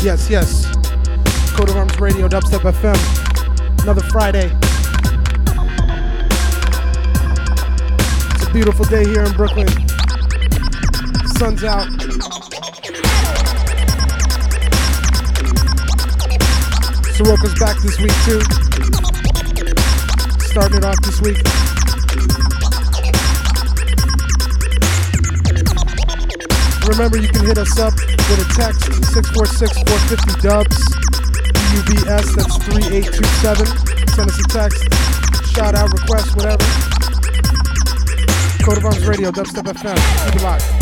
Yes, yes. Coat of Arms Radio, Dubstep FM. Another Friday. Beautiful day here in Brooklyn. Sun's out. Soroka's back this week too. Starting it off this week. Remember, you can hit us up with a text 646 450 dubs. UBS, that's 3827. Send us a text, shout out, request, whatever. Coat of Arms Radio, Dubstep FM. Keep it locked.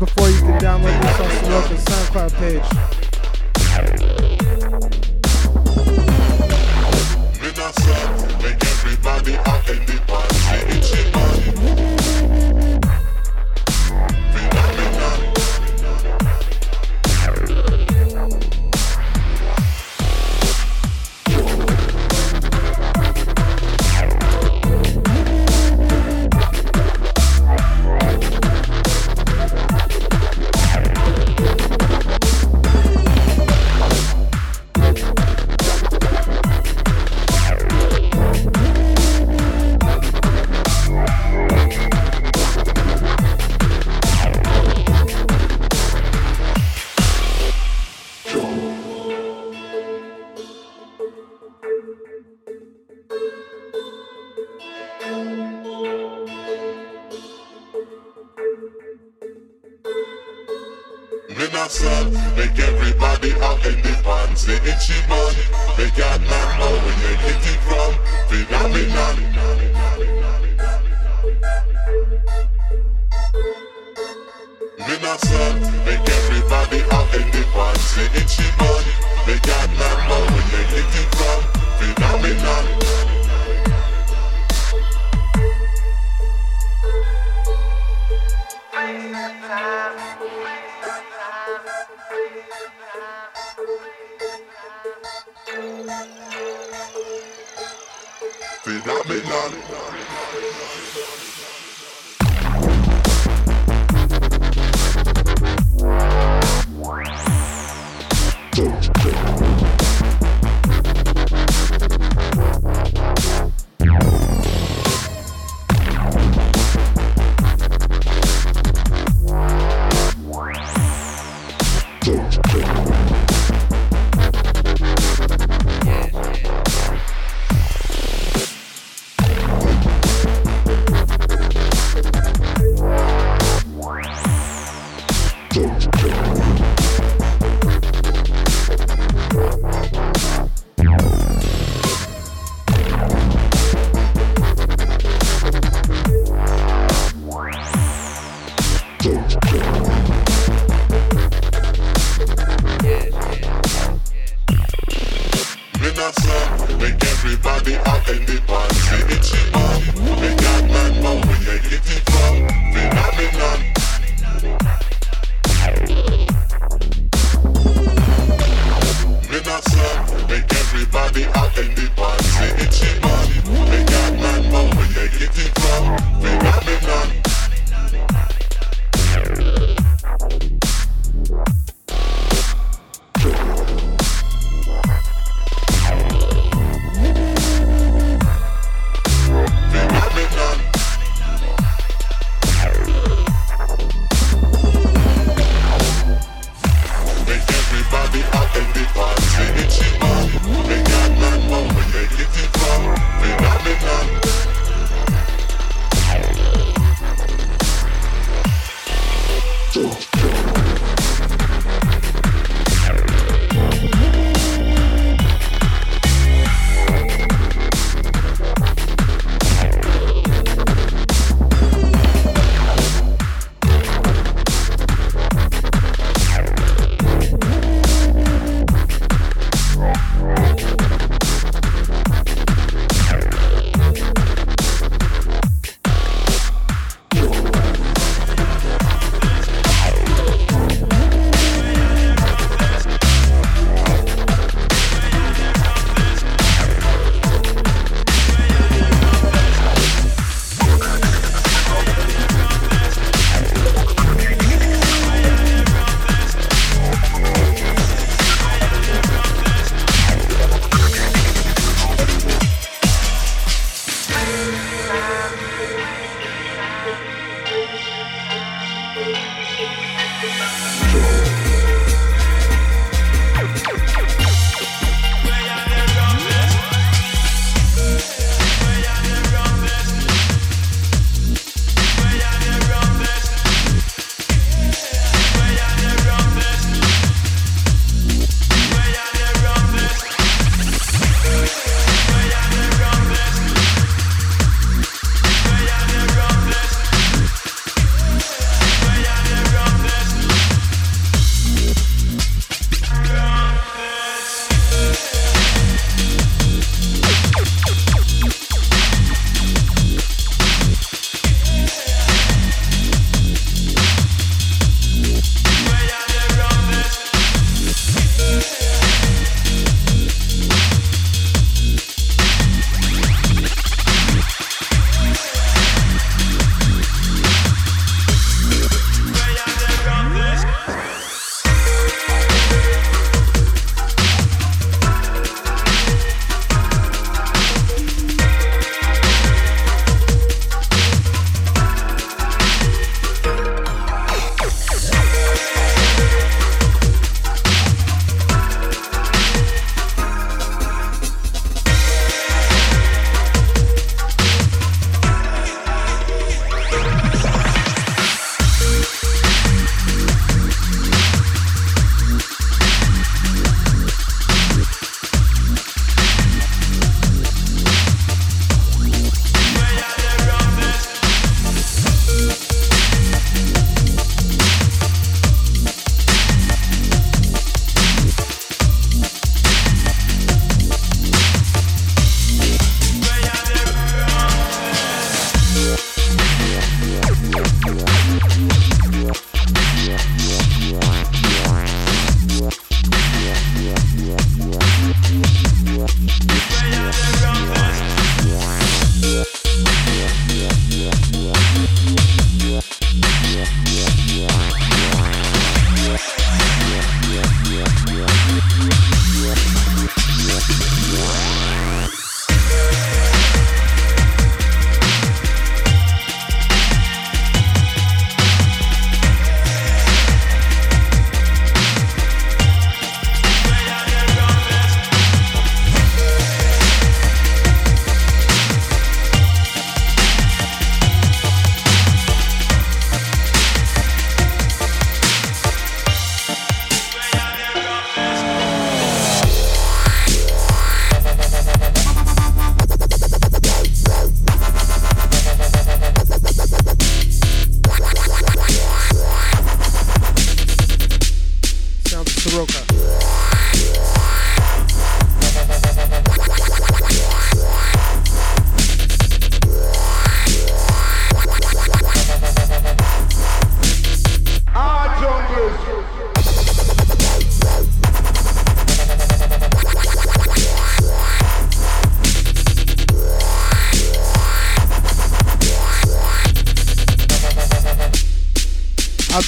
before, you can download this on Soroka's SoundCloud page. Midnight sun, make everybody out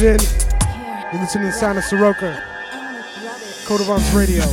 tuning in. You're listening to Sound of Soroka, Coat of Arms Radio.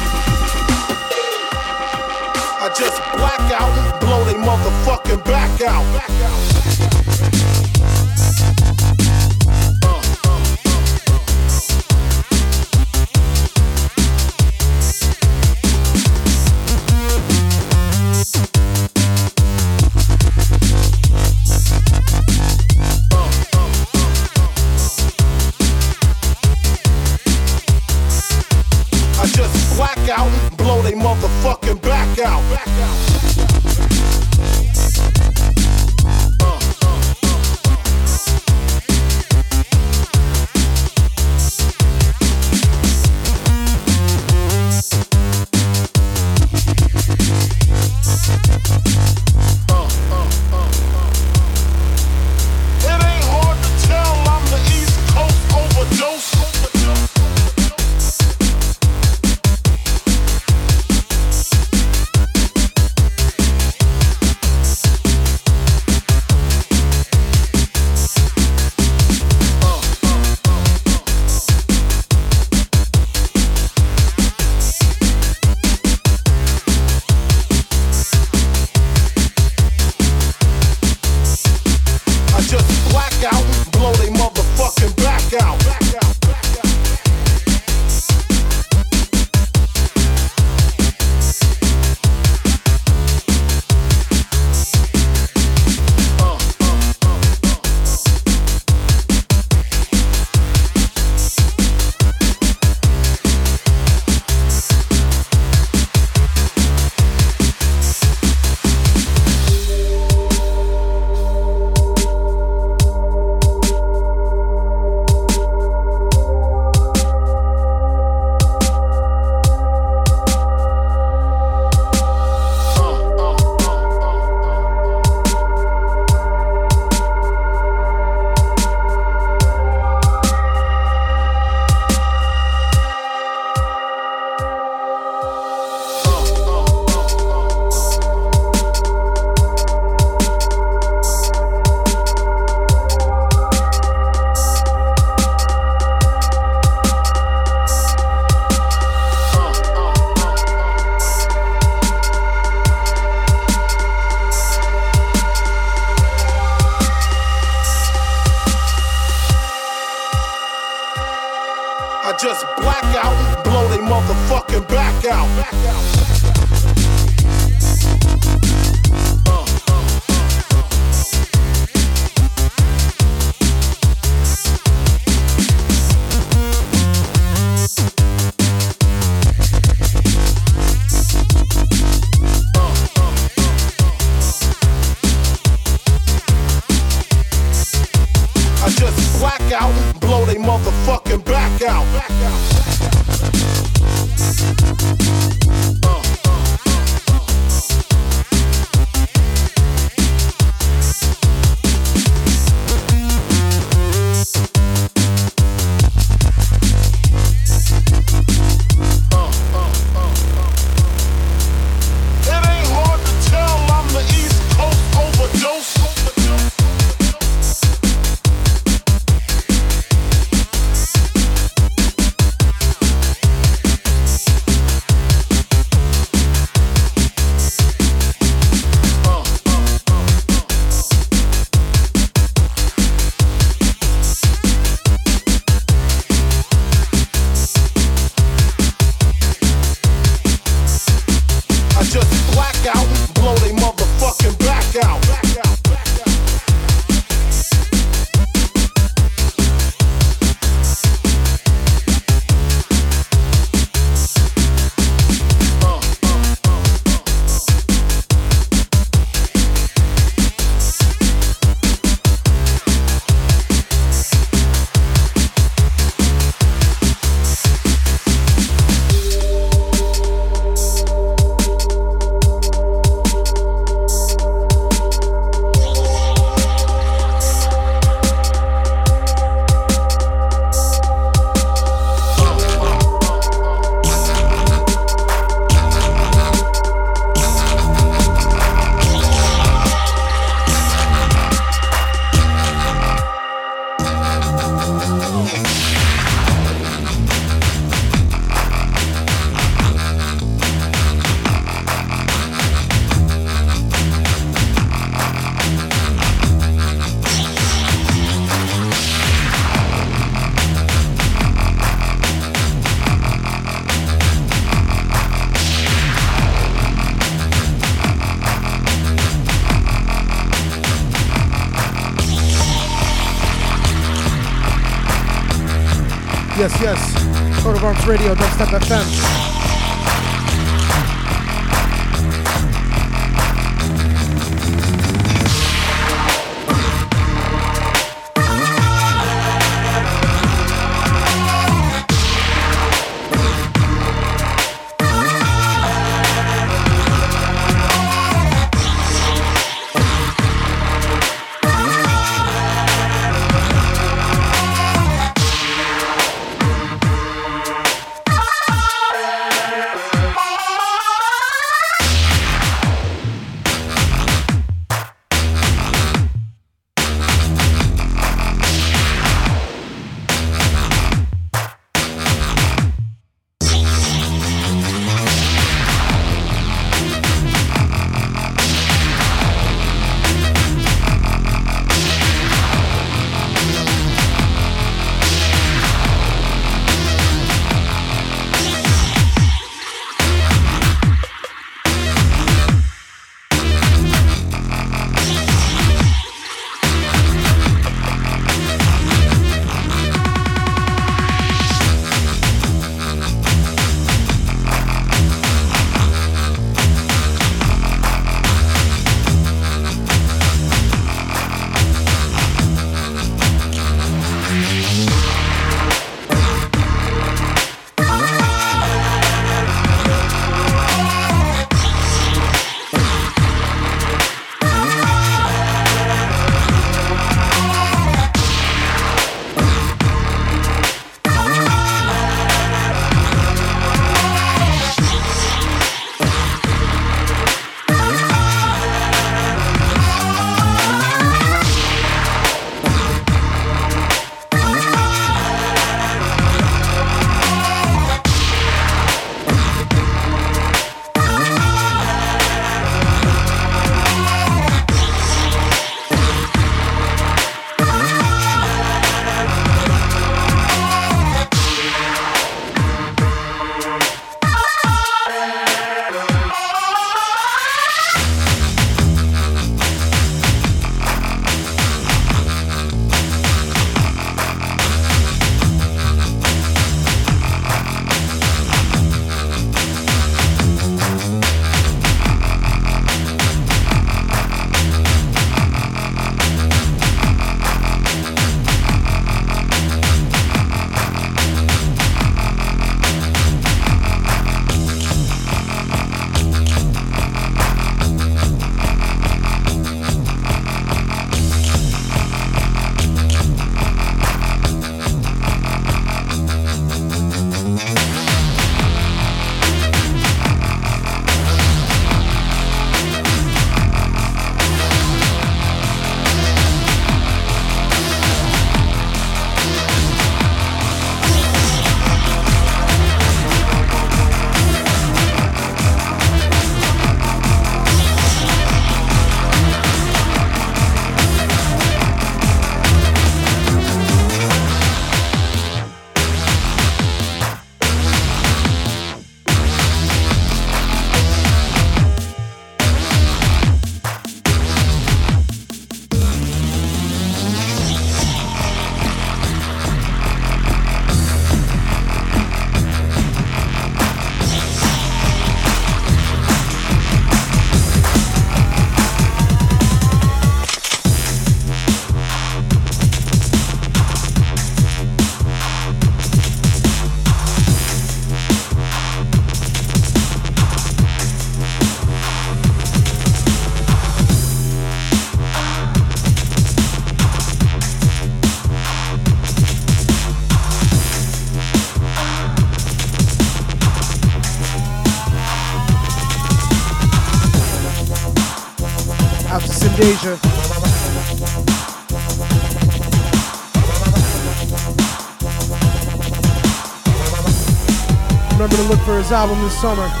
Album this summer.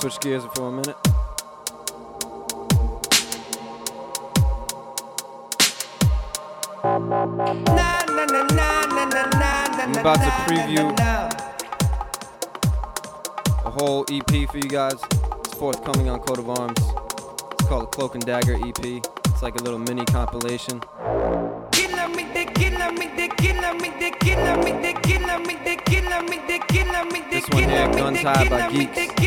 Switch gears for a minute. I'm about to preview a whole EP for you guys. It's forthcoming on Coat of Arms. It's called the Cloak and Dagger EP. It's like a little mini compilation. This one here, Guns High by Geeks.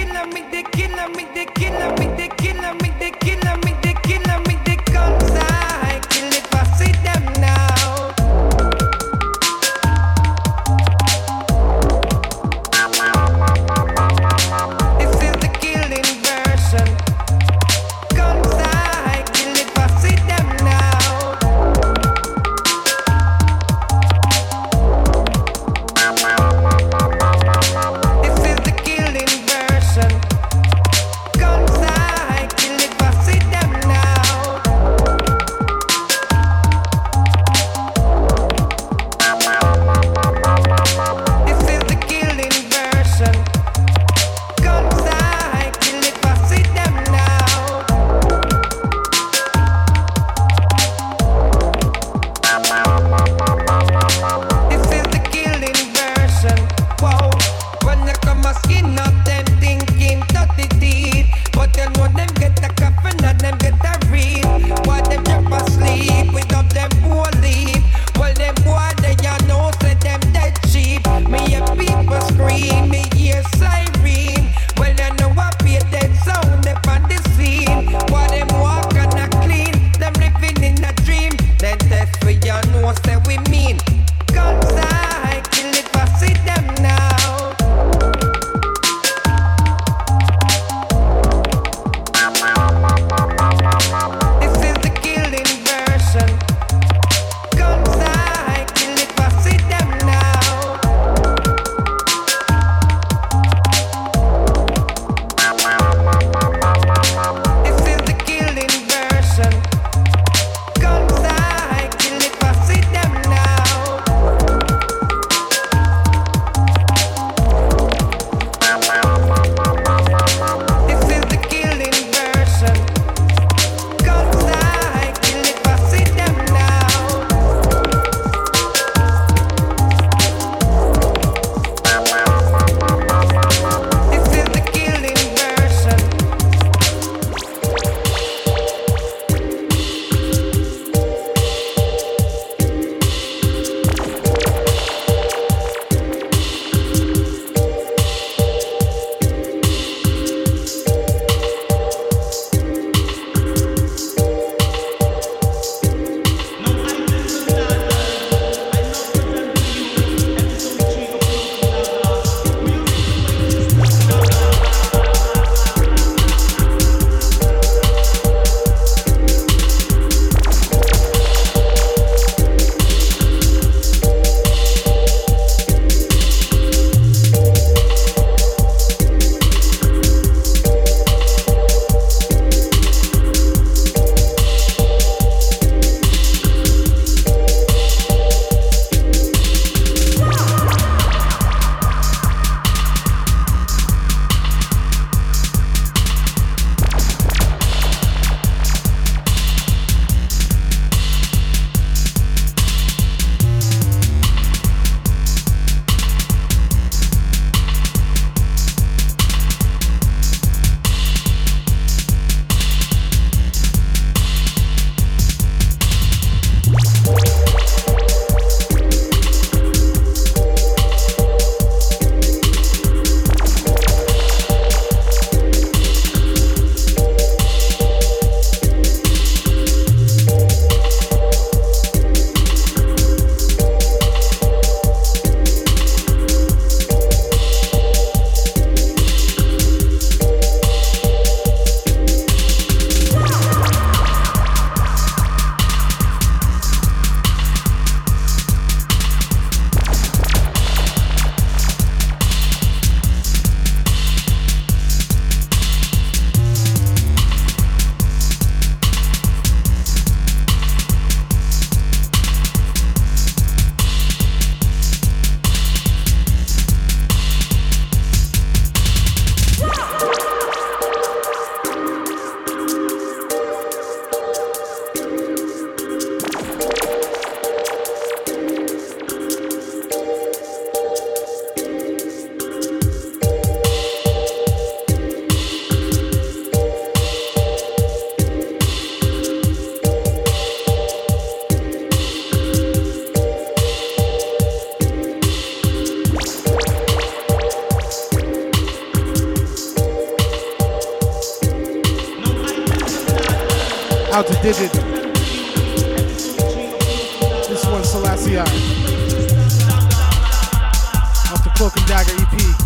Selassie. Off the Cloak and Dagger EP.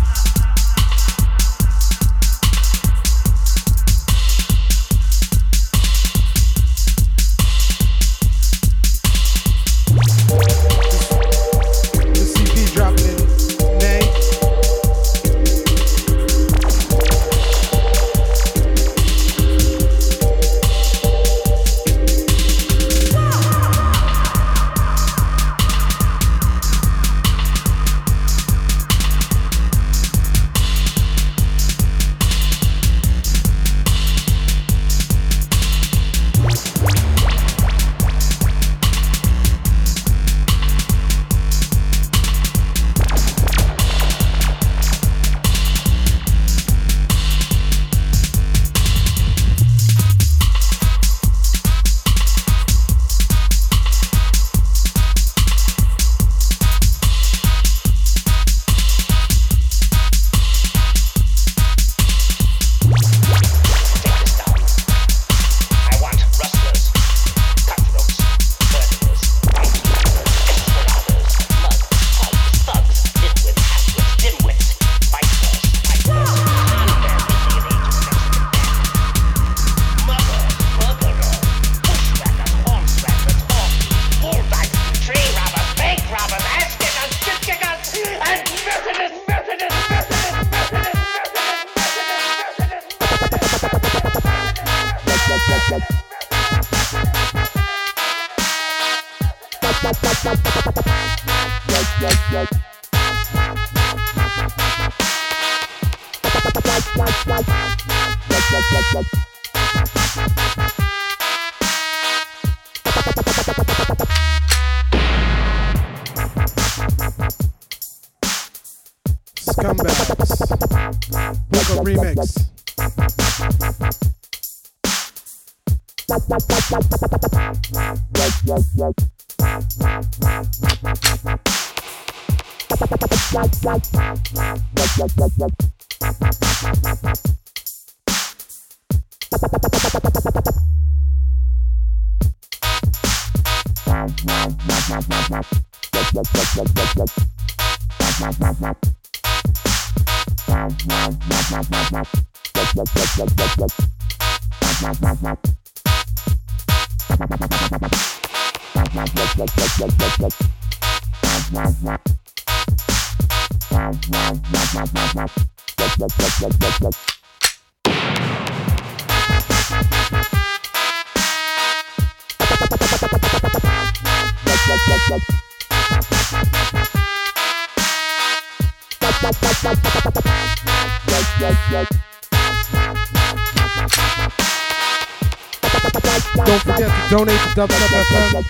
Donate to dubstep.fm.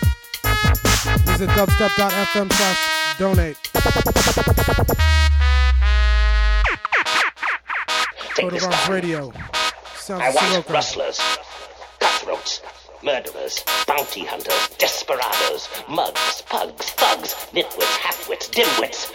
Visit dubstep.fm slash donate. Coat of Arms Radio. Sounds I want Sirocco. rustlers, cutthroats, murderers, bounty hunters, desperados, mugs, pugs, thugs, nitwits, halfwits, dimwits.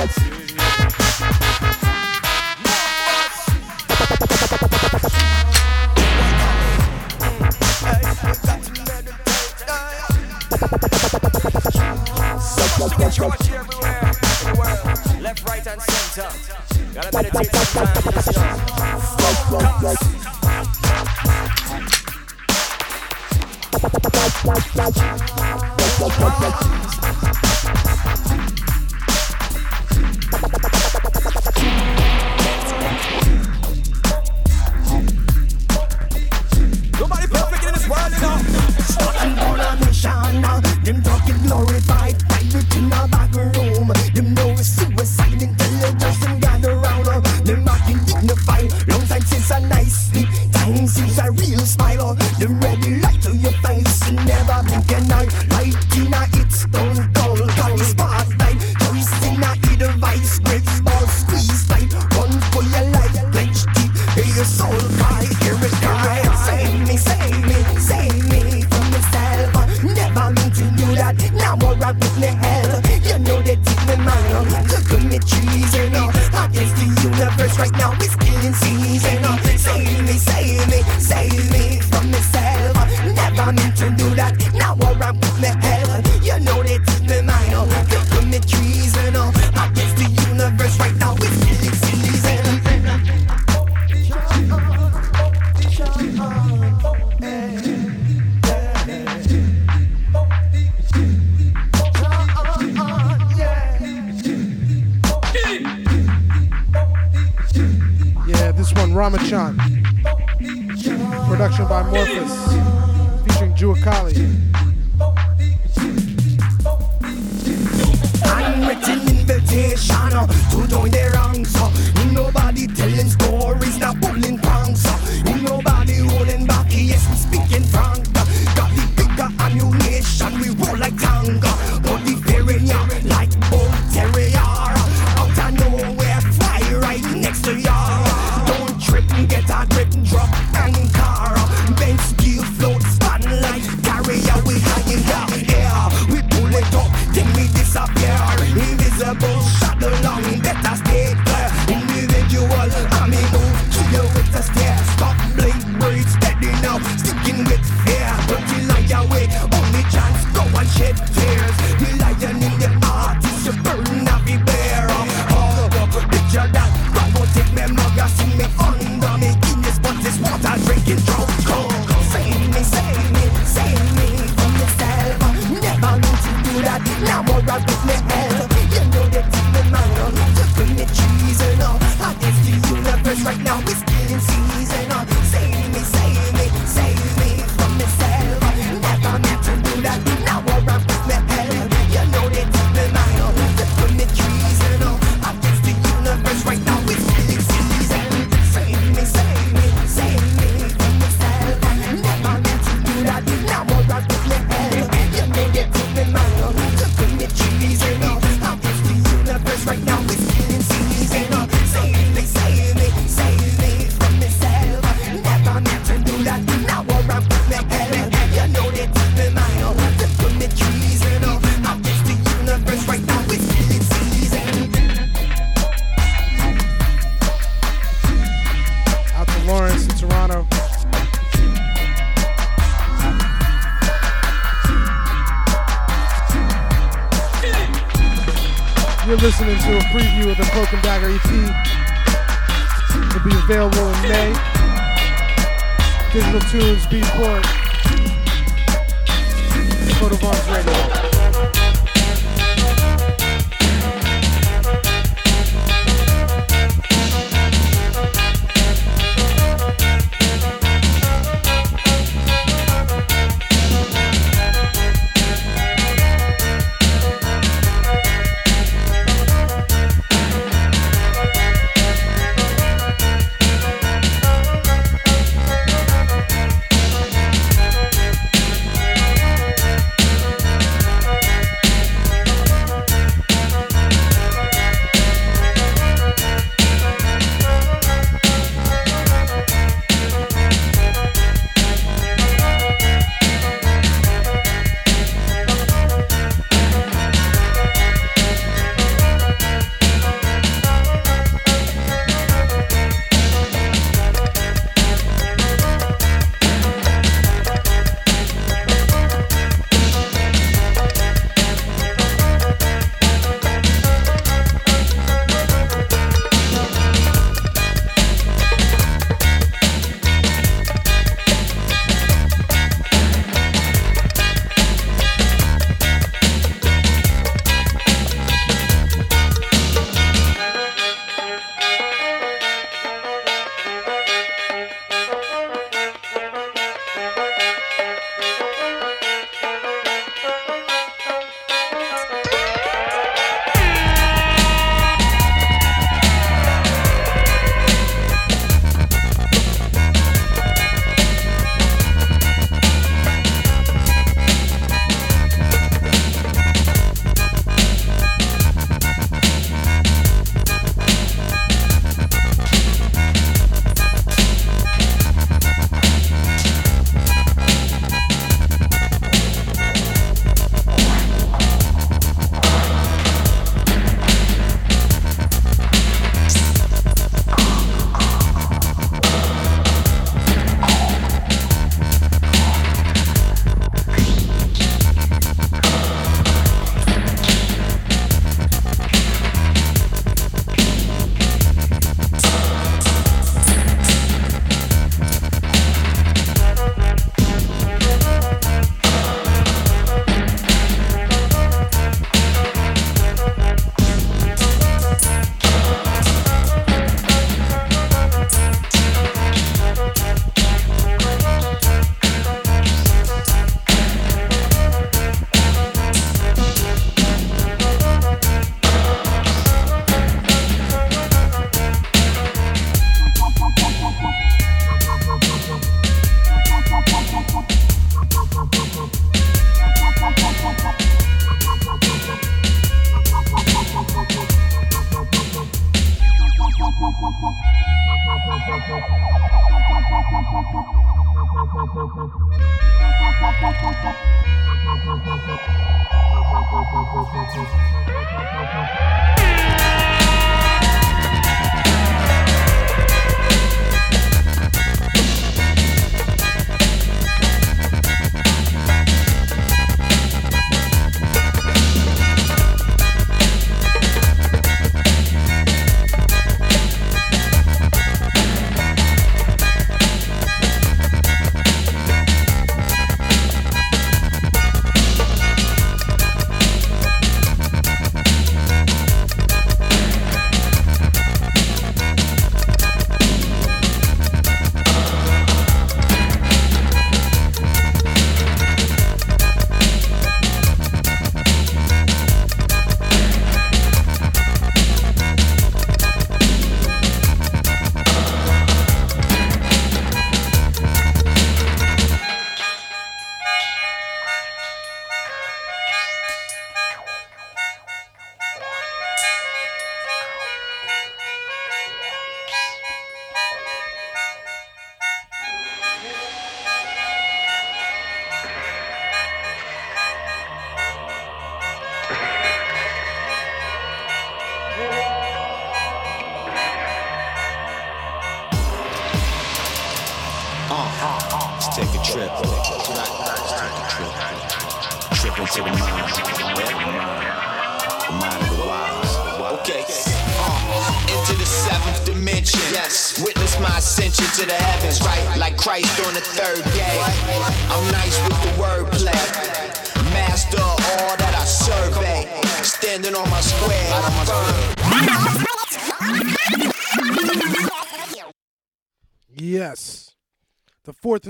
Let's available in May. Digital Tunes, Beatport, of Radio.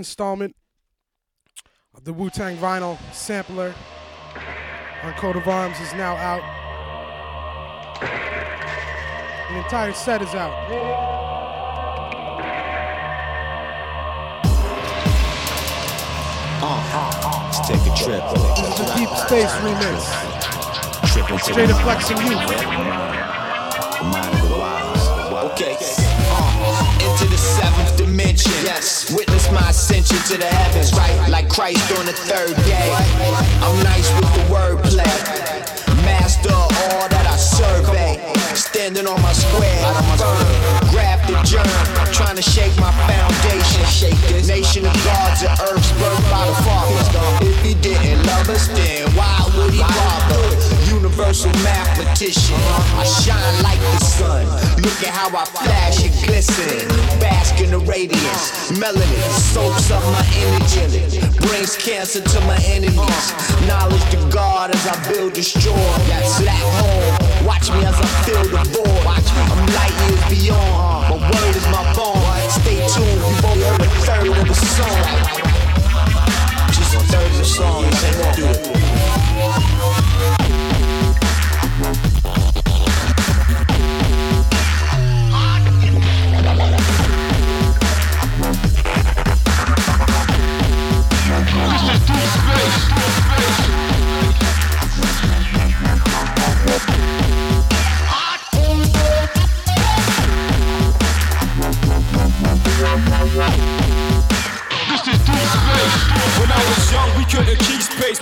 Installment of the Wu Tang vinyl sampler on Coat of Arms is now out. The entire set is out. Let's take a trip. This is the Deep Space remix. Straight up flexing youth. Dimension. Yes. Witness my ascension to the heavens, right? Like Christ on the third day. I'm nice with the wordplay. Master all that I survey. Standing on my square. Firm. Grafted germ. Trying to shake my foundation. Shake this. Nation of gods and earth's birth by the Father. If he didn't love us, then why would he bother? Universal mathematician. I shine like the sun. Look at how I flash and glisten. Bask in the radiance. Melanin soaks up my energy. Brings cancer to my enemies. Knowledge to God as I build, destroy. Black hole. Watch me as I fill the void. I'm light years beyond. My word is my bond. Stay tuned. You've only heard a third of the song. Just a third of the song. Let's do it.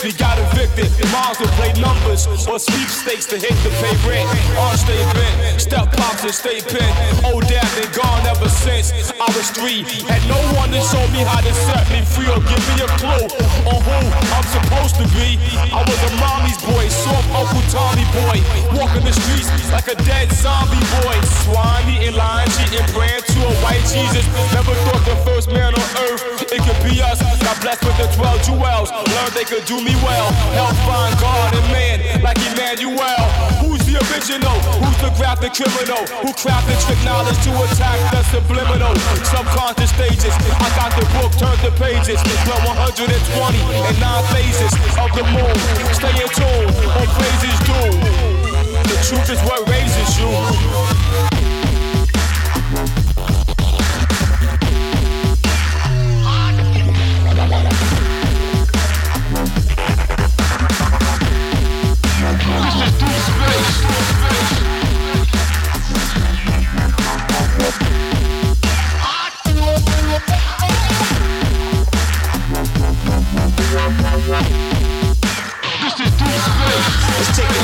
We got evicted. Moms would play numbers or sweepstakes to hit the pay rent. On stay bent, pops and stay pin. Old dad been gone ever since I was three. Had no one to show me how to set me free or give me a clue on who I'm supposed to be. I was a mommy's boy, soft Uncle Tommy boy. Walking the streets like a dead zombie boy. Swine eating, lying, cheating, praying to a white Jesus. Never thought the first man on earth it could be us. Got blessed with the 12 jewels. Learned they could do me well. Help find God and man like Emmanuel. Who's the original? Who's the graphic criminal? Who crafted trick knowledge to attack the subliminal? Subconscious stages. I got the book, turned the pages. Flow 120 and nine phases of the moon. Stay in tune on praises due. The truth is what raises you.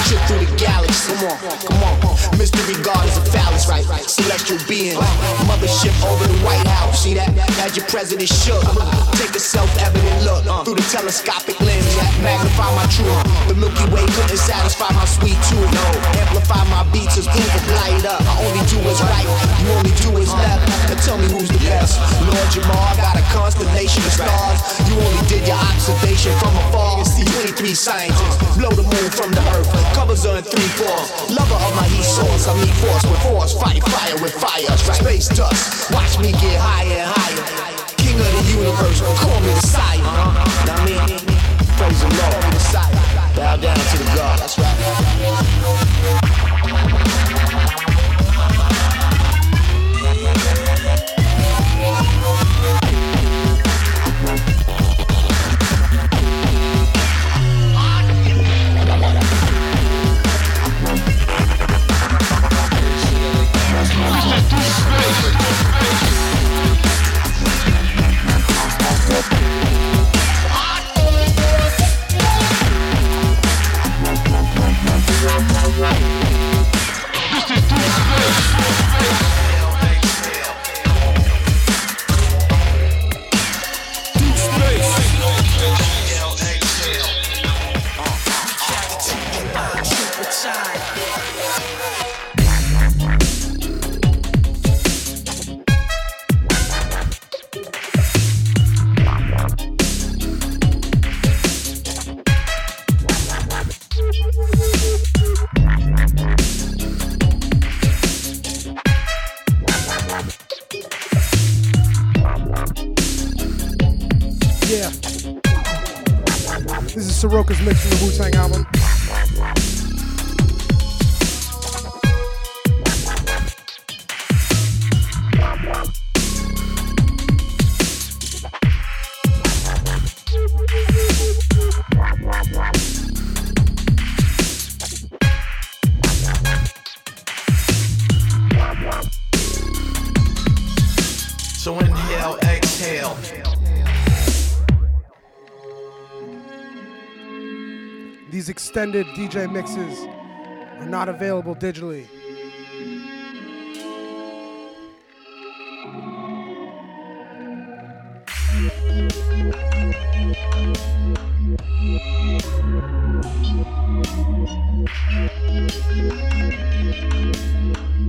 Trip through the galaxy. Come on, come on. Mystery God is a phallus, right? Celestial being. Mothership over the White House. See that? As your president shook. Take a self-evident look uh-huh. through the telescopic lens. That magnify my truth. The Milky Way couldn't satisfy my sweet tooth. No, amplify my beats as proof of light up. I only do what's right. You only do what's uh-huh. left. Now tell me who's the best. Lord Jamar got a constellation of stars. You only did your observation from afar. See 23 scientists blow the moon from the earth. Covers on three fours. Lover of my heat source. I meet force with force. Fight fire with fire. Space dust. Watch me get higher and higher. King of the universe. Call me the sire. Now me, praise the Lord. Messiah. Bow down to the God. That's right. Extended DJ mixes are not available digitally.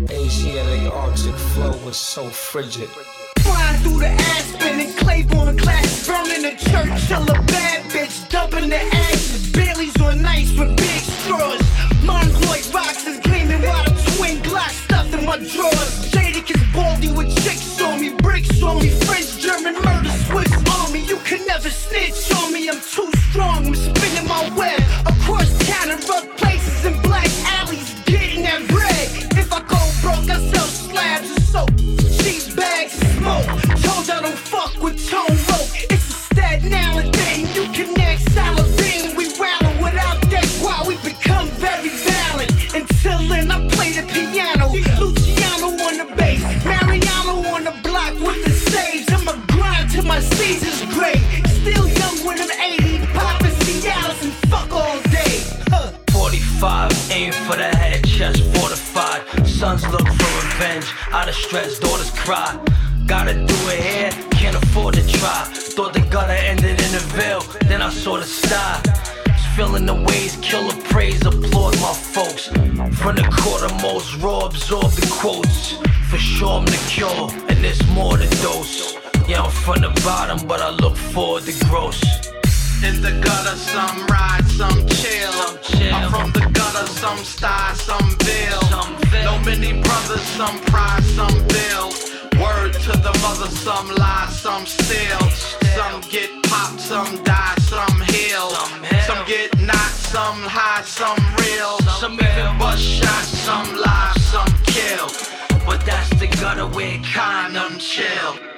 Asiatic Arctic flow was so frigid. Through the Aspen and Claiborne glass, burning the church, till a bad bitch, dumping the ashes. Bailey's on ice with big straws. Mongoloid boxes gleaming while the twin glass stuffed in my drawers. Jadakiss baldy with chicks on me, bricks on me, French, German murder, Swiss army. You can never snitch on me, I'm too strong. I'm spinning my web out of stress, daughters cry. Gotta do it here, can't afford to try. Thought the gutter ended in the veil, then I saw the sty. Feeling the ways, kill the praise, applaud my folks. From the quarter most raw, absorb the quotes. For sure I'm the cure, and there's more to dose. Yeah, I'm from the bottom, but I look forward to gross. In the gutter, some ride, some chill. I'm from the gutter, some style, some bill. No many brothers, some pride, some build. Word to the mother, some lie, some steal. Some get popped, some die, some heal. Some get knocked, some high, some real. Some even bust shots, some live, some kill. But that's the gutter where Kind of chill.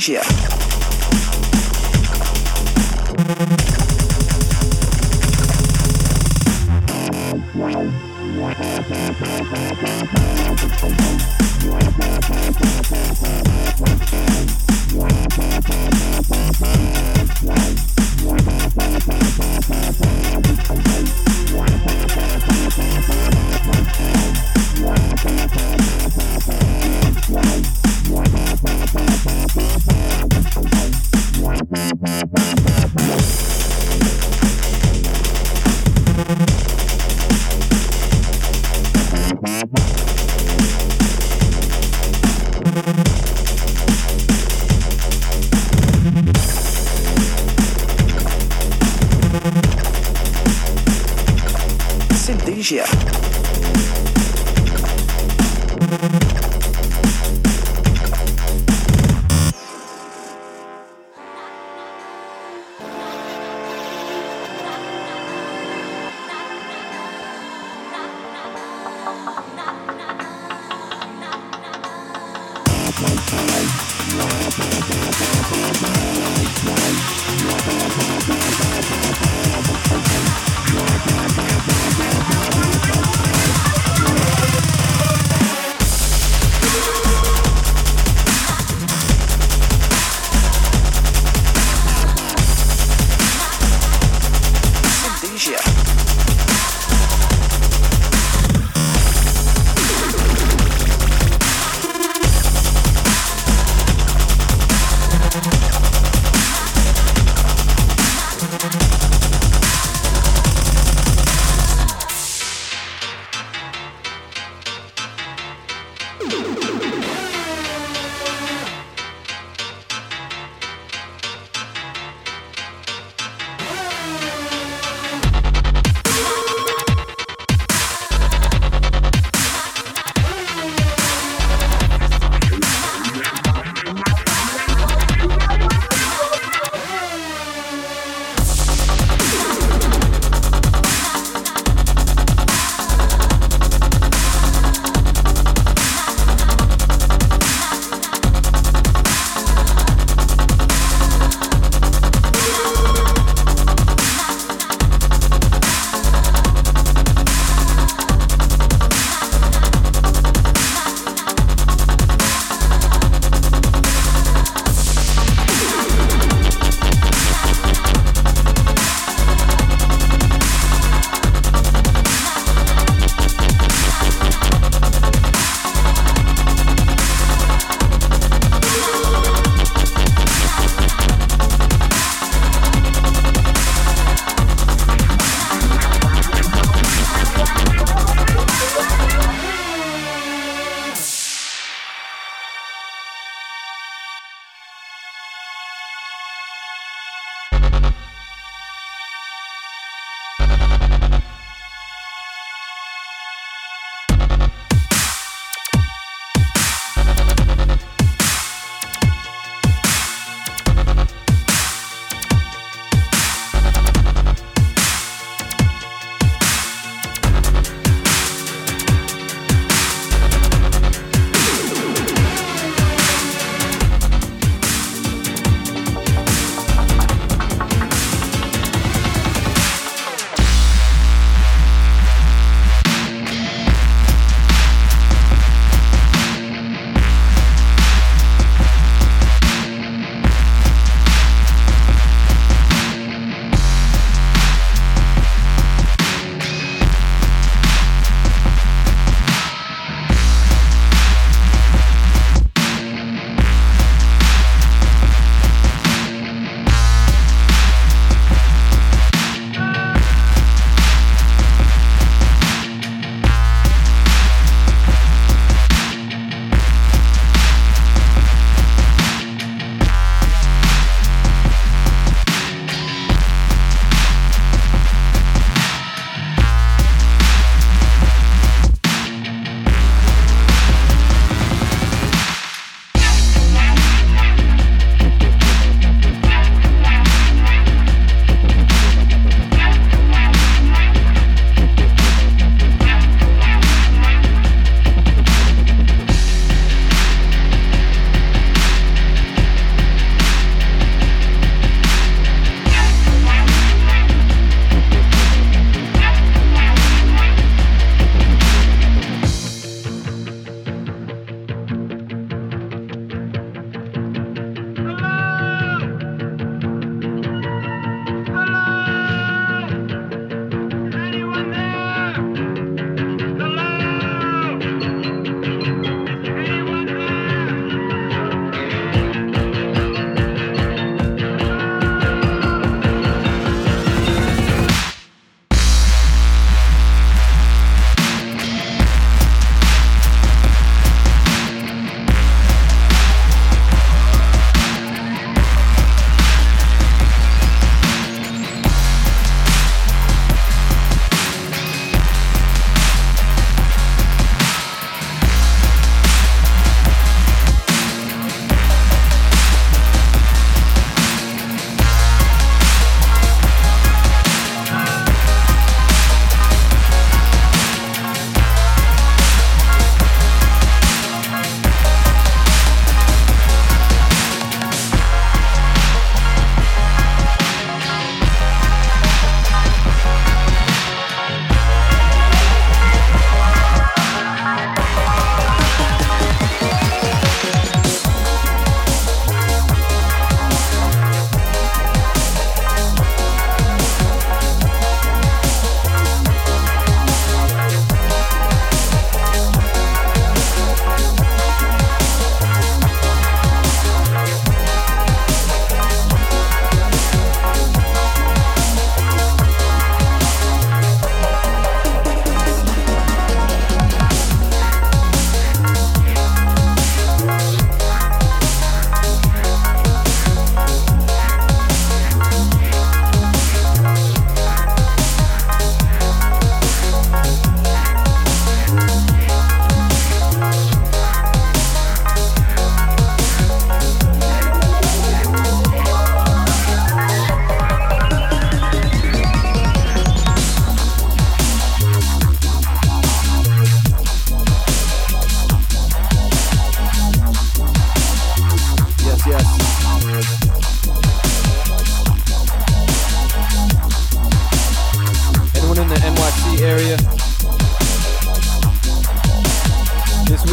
Synthesia.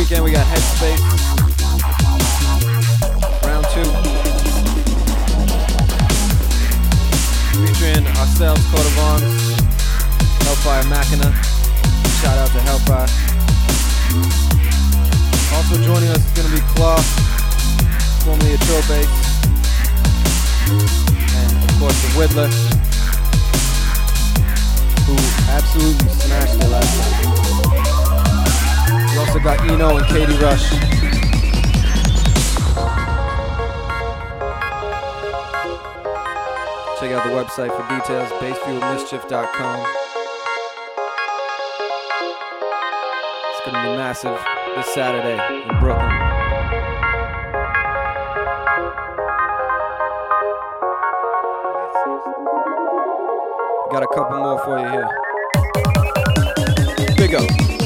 Space. Round two. Featuring ourselves, Coat of Arms, Hellfire Machina. Shout out to Hellfire. Also joining us is gonna be Claw, formerly a Bass. And of course the Whittler, who absolutely smashed it last night. Also got Eno and Katie Rush. Check out the website for details, basefuelmischief.com. It's gonna be massive this Saturday in Brooklyn. Got a couple more for you here. Big up.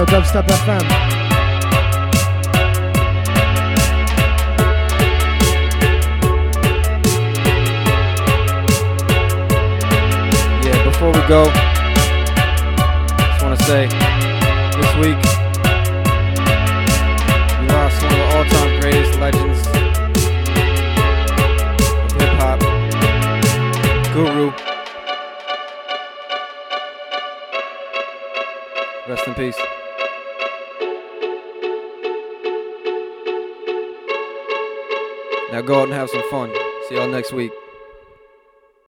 Radio, Dubstep FM.